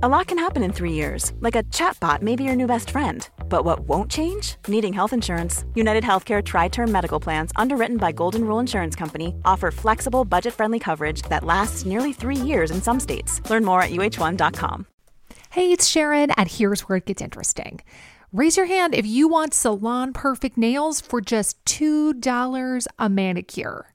A lot can happen in three years, like a chatbot may be your new best friend. But what won't change? Needing health insurance. United Healthcare TriTerm Medical Plans, underwritten by Golden Rule Insurance Company, offer flexible, budget friendly coverage that lasts nearly three years in some states. Learn more at uh1.com. Hey, it's Sharon, and here's where it gets interesting. Raise your hand if you want salon perfect nails for just $2 a manicure.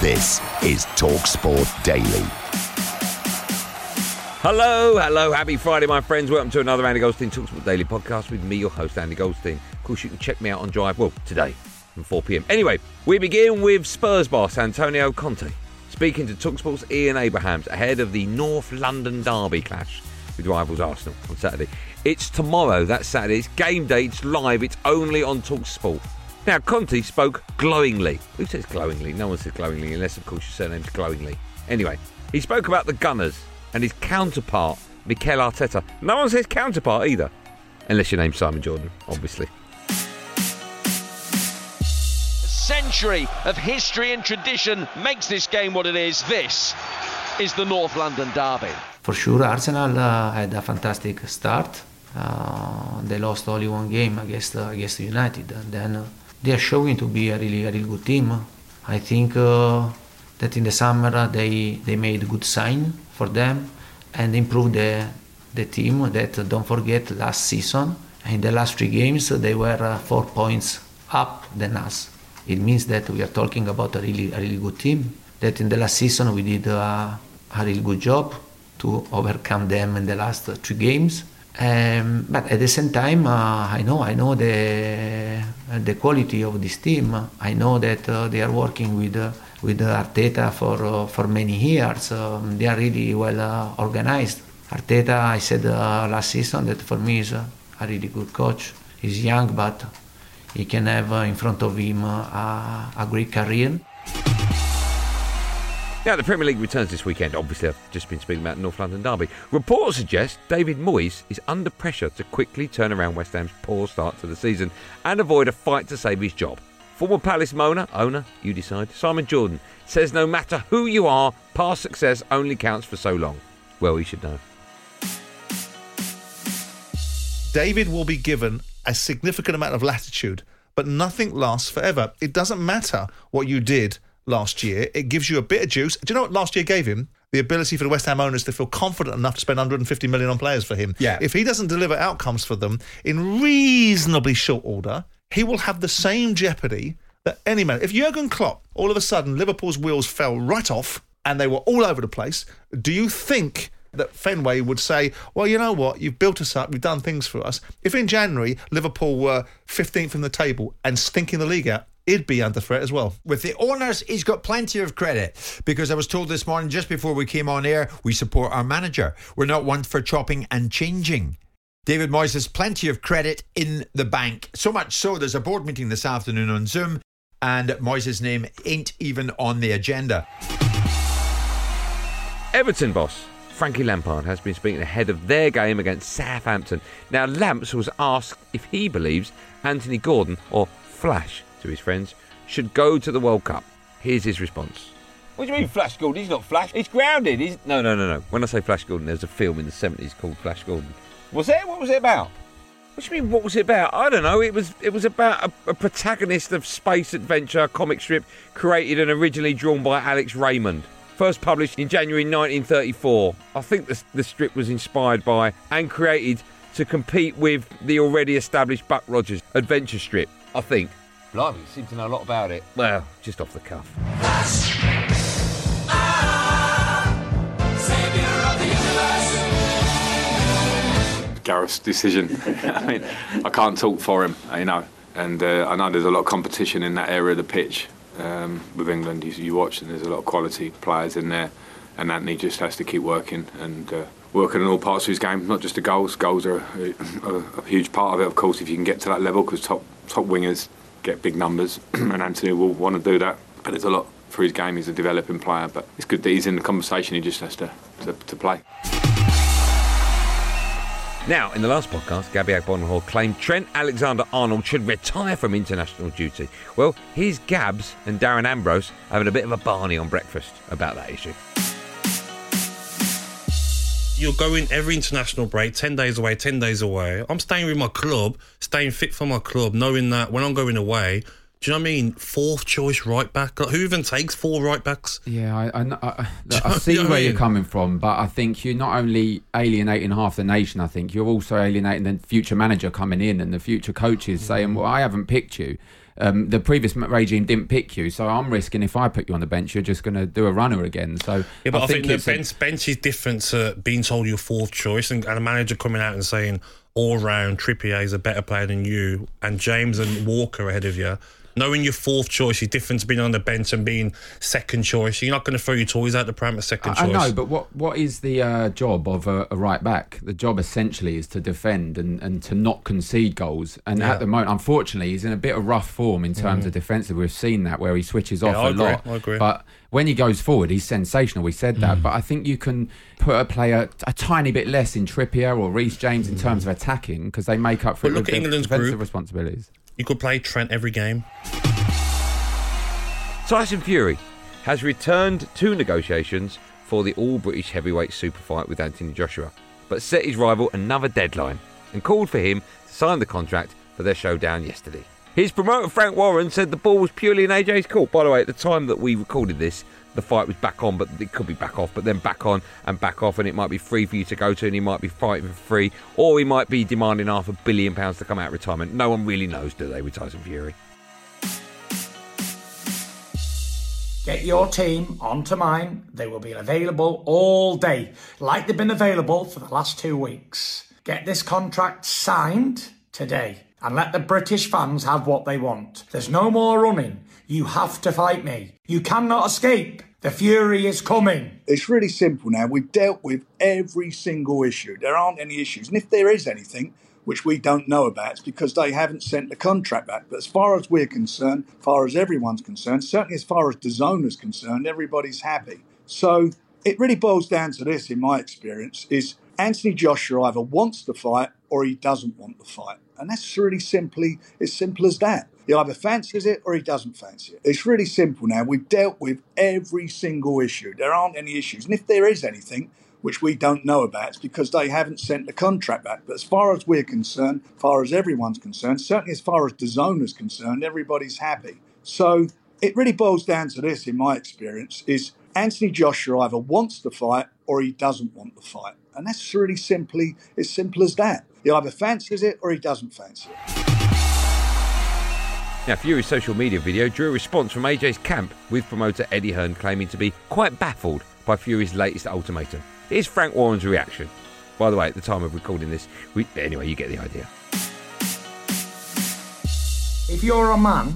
This is TalkSport Daily. Hello, hello, happy Friday, my friends. Welcome to another Andy Goldstein Talksport Daily podcast with me, your host, Andy Goldstein. Of course, you can check me out on Drive, well, today from 4 pm. Anyway, we begin with Spurs boss Antonio Conte speaking to Talksport's Ian Abrahams ahead of the North London Derby clash with rivals Arsenal on Saturday. It's tomorrow, that's Saturday. It's game day, it's live, it's only on Talksport. Now, Conte spoke glowingly. Who says glowingly? No one says glowingly, unless, of course, your surname's glowingly. Anyway, he spoke about the Gunners and his counterpart, Mikel Arteta. No one says counterpart either, unless your name's Simon Jordan, obviously. A century of history and tradition makes this game what it is. This is the North London Derby. For sure, Arsenal uh, had a fantastic start. Uh, they lost only one game against uh, against United, and then uh, they are showing to be a really a really good team. I think uh, that in the summer they they made good sign for them and improved the the team. That uh, don't forget last season in the last three games they were uh, four points up than us. It means that we are talking about a really a really good team. That in the last season we did uh, a really good job to overcome them in the last three games. Um, but at the same time, uh, I know I know the the quality of this team. I know that uh, they are working with uh, with Arteta for uh, for many years. Um, they are really well uh, organized. Arteta, I said uh, last season that for me is a really good coach. He's young, but he can have in front of him a, a great career. Now, the Premier League returns this weekend. Obviously, I've just been speaking about North London Derby. Reports suggest David Moyes is under pressure to quickly turn around West Ham's poor start to the season and avoid a fight to save his job. Former Palace owner, owner, you decide, Simon Jordan, says no matter who you are, past success only counts for so long. Well, he should know. David will be given a significant amount of latitude, but nothing lasts forever. It doesn't matter what you did last year. It gives you a bit of juice. Do you know what last year gave him? The ability for the West Ham owners to feel confident enough to spend 150 million on players for him. Yeah. If he doesn't deliver outcomes for them in reasonably short order, he will have the same jeopardy that any man. If Jurgen Klopp, all of a sudden, Liverpool's wheels fell right off and they were all over the place, do you think that Fenway would say, well, you know what, you've built us up, you've done things for us. If in January Liverpool were 15th in the table and stinking the league out, he'd be under threat as well. With the owners, he's got plenty of credit because I was told this morning just before we came on air, we support our manager. We're not one for chopping and changing. David Moyes has plenty of credit in the bank. So much so, there's a board meeting this afternoon on Zoom, and Moyes' name ain't even on the agenda. Everton boss Frankie Lampard has been speaking ahead of their game against Southampton. Now, Lamps was asked if he believes Anthony Gordon, or Flash to his friends, should go to the World Cup. Here's his response. What do you mean, Flash Gordon? He's not Flash. He's grounded. He's no, no, no, no. When I say Flash Gordon, there's a film in the seventies called Flash Gordon. Was there? What was it about? What do you mean? What was it about? I don't know. It was. It was about a, a protagonist of space adventure comic strip created and originally drawn by Alex Raymond. First published in January 1934. I think the, the strip was inspired by and created to compete with the already established Buck Rogers adventure strip. I think. Blimey, you seem to know a lot about it. Well, just off the cuff. Gareth's decision. I mean, I can't talk for him, you know, and uh, I know there's a lot of competition in that area of the pitch um, with England. You, you watch, and there's a lot of quality players in there, and Anthony just has to keep working and uh, working on all parts of his game, not just the goals. Goals are a, a, a huge part of it, of course, if you can get to that level, because top top wingers get big numbers, and Anthony will want to do that. But it's a lot for his game. He's a developing player, but it's good that he's in the conversation. He just has to to, to play. Now, in the last podcast, Gabby Agbonlahor claimed Trent Alexander-Arnold should retire from international duty. Well, here's Gabs and Darren Ambrose having a bit of a Barney on breakfast about that issue. You're going every international break, 10 days away, 10 days away. I'm staying with my club, staying fit for my club, knowing that when I'm going away, do you know what I mean? Fourth choice right back. Like, who even takes four right backs? Yeah, I, I, I, Do you know see I where you're coming from, but I think you're not only alienating half the nation. I think you're also alienating the future manager coming in and the future coaches mm. saying, "Well, I haven't picked you. Um, the previous regime didn't pick you, so I'm risking if I put you on the bench, you're just going to do a runner again." So Yeah, but I, think, the it's a- bench, bench is different to being told you're fourth choice and, and a manager coming out and saying all round Trippier is a better player than you and James and Walker ahead of you. Knowing you're fourth choice is different to being on the bench and being second choice. You're not going to throw your toys out the pram at second I, I know, but what what is the uh, job of a, a right back? The job essentially is to defend and, and to not concede goals. And Yeah. at the moment, unfortunately, he's in a bit of rough form in terms Mhm. of defensive. We've seen that where he switches off a agree, lot. I agree. But when he goes forward, he's sensational. We said Mm. that, but I think you can put a player a tiny bit less in Trippier or Reece James in terms of attacking because they make up for But look at England's defensive group. responsibilities. You could play Trent every game. Tyson Fury has returned to negotiations for the all British heavyweight super fight with Anthony Joshua, but set his rival another deadline and called for him to sign the contract for their showdown yesterday. His promoter Frank Warren said the ball was purely in AJ's court. By the way, at the time that we recorded this, the fight was back on, but it could be back off, but then back on and back off, and it might be free for you to go to, and he might be fighting for free, or he might be demanding half a billion pounds to come out of retirement. No one really knows, do they, with Tyson Fury? Get your team onto mine. They will be available all day, like they've been available for the last two weeks. Get this contract signed today and let the British fans have what they want. There's no more running. You have to fight me. You cannot escape. The Fury is coming. It's really simple now. We've dealt with every single issue. There aren't any issues. And if there is anything, which we don't know about, it's because they haven't sent the contract back. But as far as we're concerned, as far as everyone's concerned, certainly as far as DAZN is concerned, everybody's happy. So it really boils down to this, in my experience, is Anthony Joshua either wants the fight or he doesn't want the fight. And that's really simply as simple as that. He either fancies it or he doesn't fancy it. It's really simple now. We've dealt with every single issue. There aren't any issues. And if there is anything, which we don't know about, it's because they haven't sent the contract back. But as far as we're concerned, as far as everyone's concerned, certainly as far as DAZN is concerned, everybody's happy. So it really boils down to this, in my experience, is Anthony Joshua either wants the fight or he doesn't want the fight. And that's really simply as simple as that. He either fancies it or he doesn't fancy it. Now, Fury's social media video drew a response from AJ's camp, with promoter Eddie Hearn claiming to be quite baffled by Fury's latest ultimatum. Here's Frank Warren's reaction. By the way, at the time of recording this, we, anyway, you get the idea. If you're a man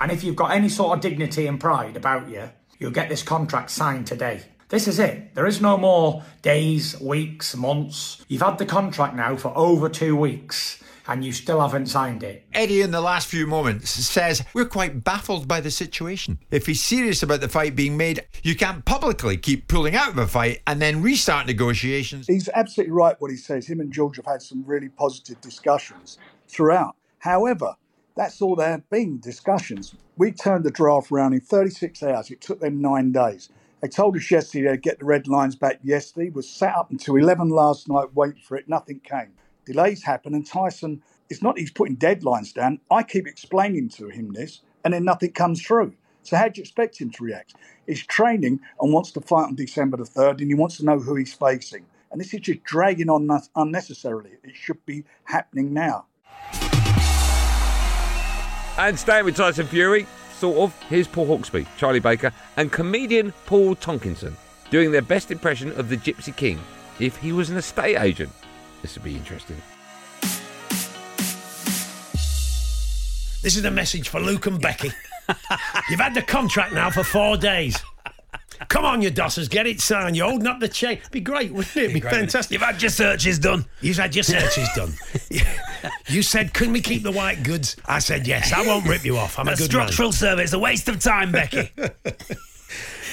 and if you've got any sort of dignity and pride about you, you'll get this contract signed today. This is it. There is no more days, weeks, months. You've had the contract now for over two weeks and you still haven't signed it. Eddie, in the last few moments, says we're quite baffled by the situation. If he's serious about the fight being made, you can't publicly keep pulling out of a fight and then restart negotiations. He's absolutely right what he says. Him and George have had some really positive discussions throughout. However, that's all there have been discussions. We turned the draft around in 36 hours. It took them nine days. They told us yesterday they'd get the red lines back yesterday. Was sat up until 11 last night waiting for it. Nothing came. Delays happen, and Tyson, it's not he's putting deadlines down. I keep explaining to him this, and then nothing comes through. So how do you expect him to react? He's training and wants to fight on December the 3rd, and he wants to know who he's facing. And this is just dragging on unnecessarily. It should be happening now. And staying with Tyson Fury, sort of, here's Paul Hawksbee, Charlie Baker, and comedian Paul Tonkinson doing their best impression of the Gypsy King if he was an estate agent. This would be interesting. This is a message for Luke and Becky. You've had the contract now for four days. Come on, you dossers, get it signed. You're holding up the chain. Be great, wouldn't it? Be, great. fantastic. You've had your searches done. You've had your searches done. you said, can we keep the white goods? I said, yes. I won't rip you off. I'm a good structural survey is a waste of time, Becky.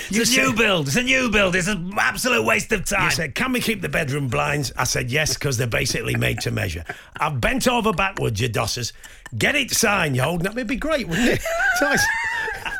It's a new build. It's a new build. It's an absolute waste of time. You said, can we keep the bedroom blinds? I said, yes, because they're basically made to measure. I've bent over backwards, you dossers. Get it signed, you're holding up. It'd be great, wouldn't it? Nice.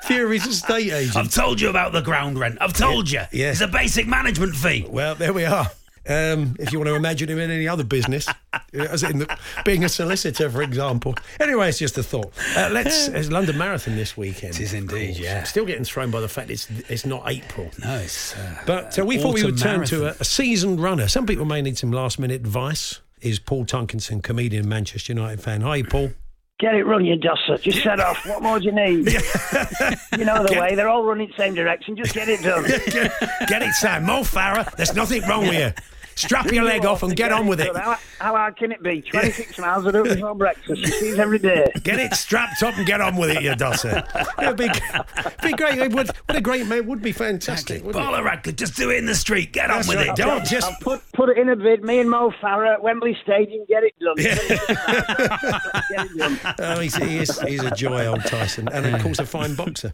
Fury's estate agent. I've told you about the ground rent. I've told you. yeah. It's a basic management fee. Well, there we are. Um, if you want to imagine him in any other business, as in the, being a solicitor, for example. Anyway, it's just a thought. Uh, let's. It's London Marathon this weekend. It is indeed, yeah. I'm still getting thrown by the fact it's it's not April. No, it's. Uh, But uh, we thought we would turn to a, a seasoned runner. Some people may need some last minute advice. Is Paul Tonkinson, comedian, Manchester United fan. Hi, Paul. Get it run, you dusser. Just set off. What more do you need? you know the way. They're all running the same direction. Just get it done. Get it, Sam. Mo Farah. There's nothing wrong with you. Strap your leg off and get on with it. How, how hard can it be? 26 miles. I do it before breakfast. You see it every day. Get it strapped up and get on with it, you dosser. It'd be, be great. It would, what a great mate. It would be fantastic. wouldn't? Paula Radcliffe, just do it in the street. Get That's on with right. it. Don't just. I'll put, put it in a bid. Me and Mo Farah at Wembley Stadium. Get it done. Get it done. Oh, he's, he is, he's a joy, old Tyson. And of course, a fine boxer.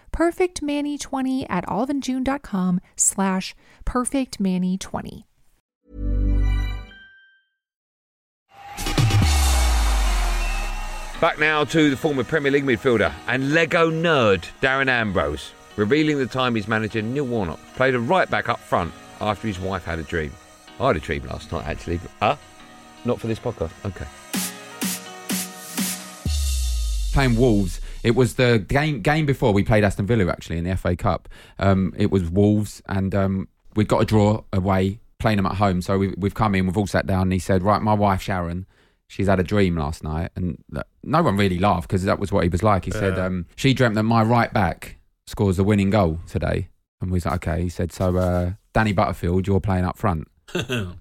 PERFECTMANI20 at oliveandjune.com slash PERFECTMANI20. Back now to the former Premier League midfielder and Lego nerd Darren Ambrose, revealing the time his manager Neil Warnock played a right back up front after his wife had a dream. I had a dream last night actually. But, uh, not for this podcast. Okay. playing Wolves. It was the game game before we played Aston Villa actually in the FA Cup. Um, it was Wolves, and um, we got a draw away playing them at home. So we, we've come in, we've all sat down, and he said, "Right, my wife Sharon, she's had a dream last night," and no one really laughed because that was what he was like. He said um, she dreamt that my right back scores the winning goal today, and we was like, "Okay." He said, "So uh, Danny Butterfield, you're playing up front."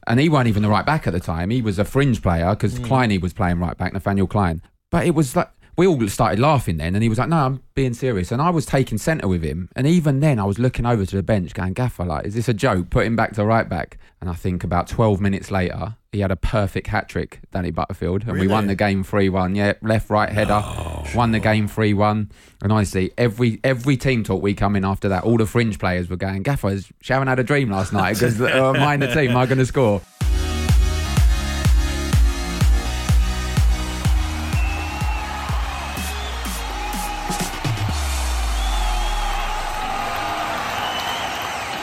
and he weren't even the right back at the time. He was a fringe player because Mm. Clyney was playing right back, Nathaniel Clyne. But it was like we all started laughing then, and he was like, "No, I'm being serious." And I was taking centre with him, and even then, I was looking over to the bench, going, "Gaffer, like, is this a joke? Put him back to right back." And I think about 12 minutes later, he had a perfect hat trick, Danny Butterfield, and we won the game three one. Yeah, left right header, won the game three one. And honestly, every every team talk we come in after that, all the fringe players were going, "Gaffer, Sharon had a dream last night because uh, the team are going to score."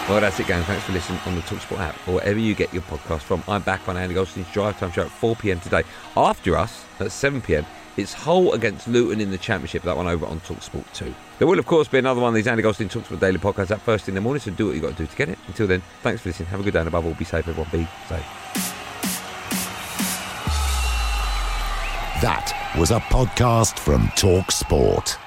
Well, that's it, gang. Thanks for listening on the Talksport app or wherever you get your podcast from. I'm back on Andy Goldstein's Drive Time Show at 4 pm today. After us, at 7 pm, it's Hull against Luton in the Championship. That one over on Talksport 2. There will, of course, be another one of these Andy Goldstein Talksport Daily podcasts at first in the morning, so do what you've got to do to get it. Until then, thanks for listening. Have a good day, and above all, be safe, everyone. Be safe. That was a podcast from Talk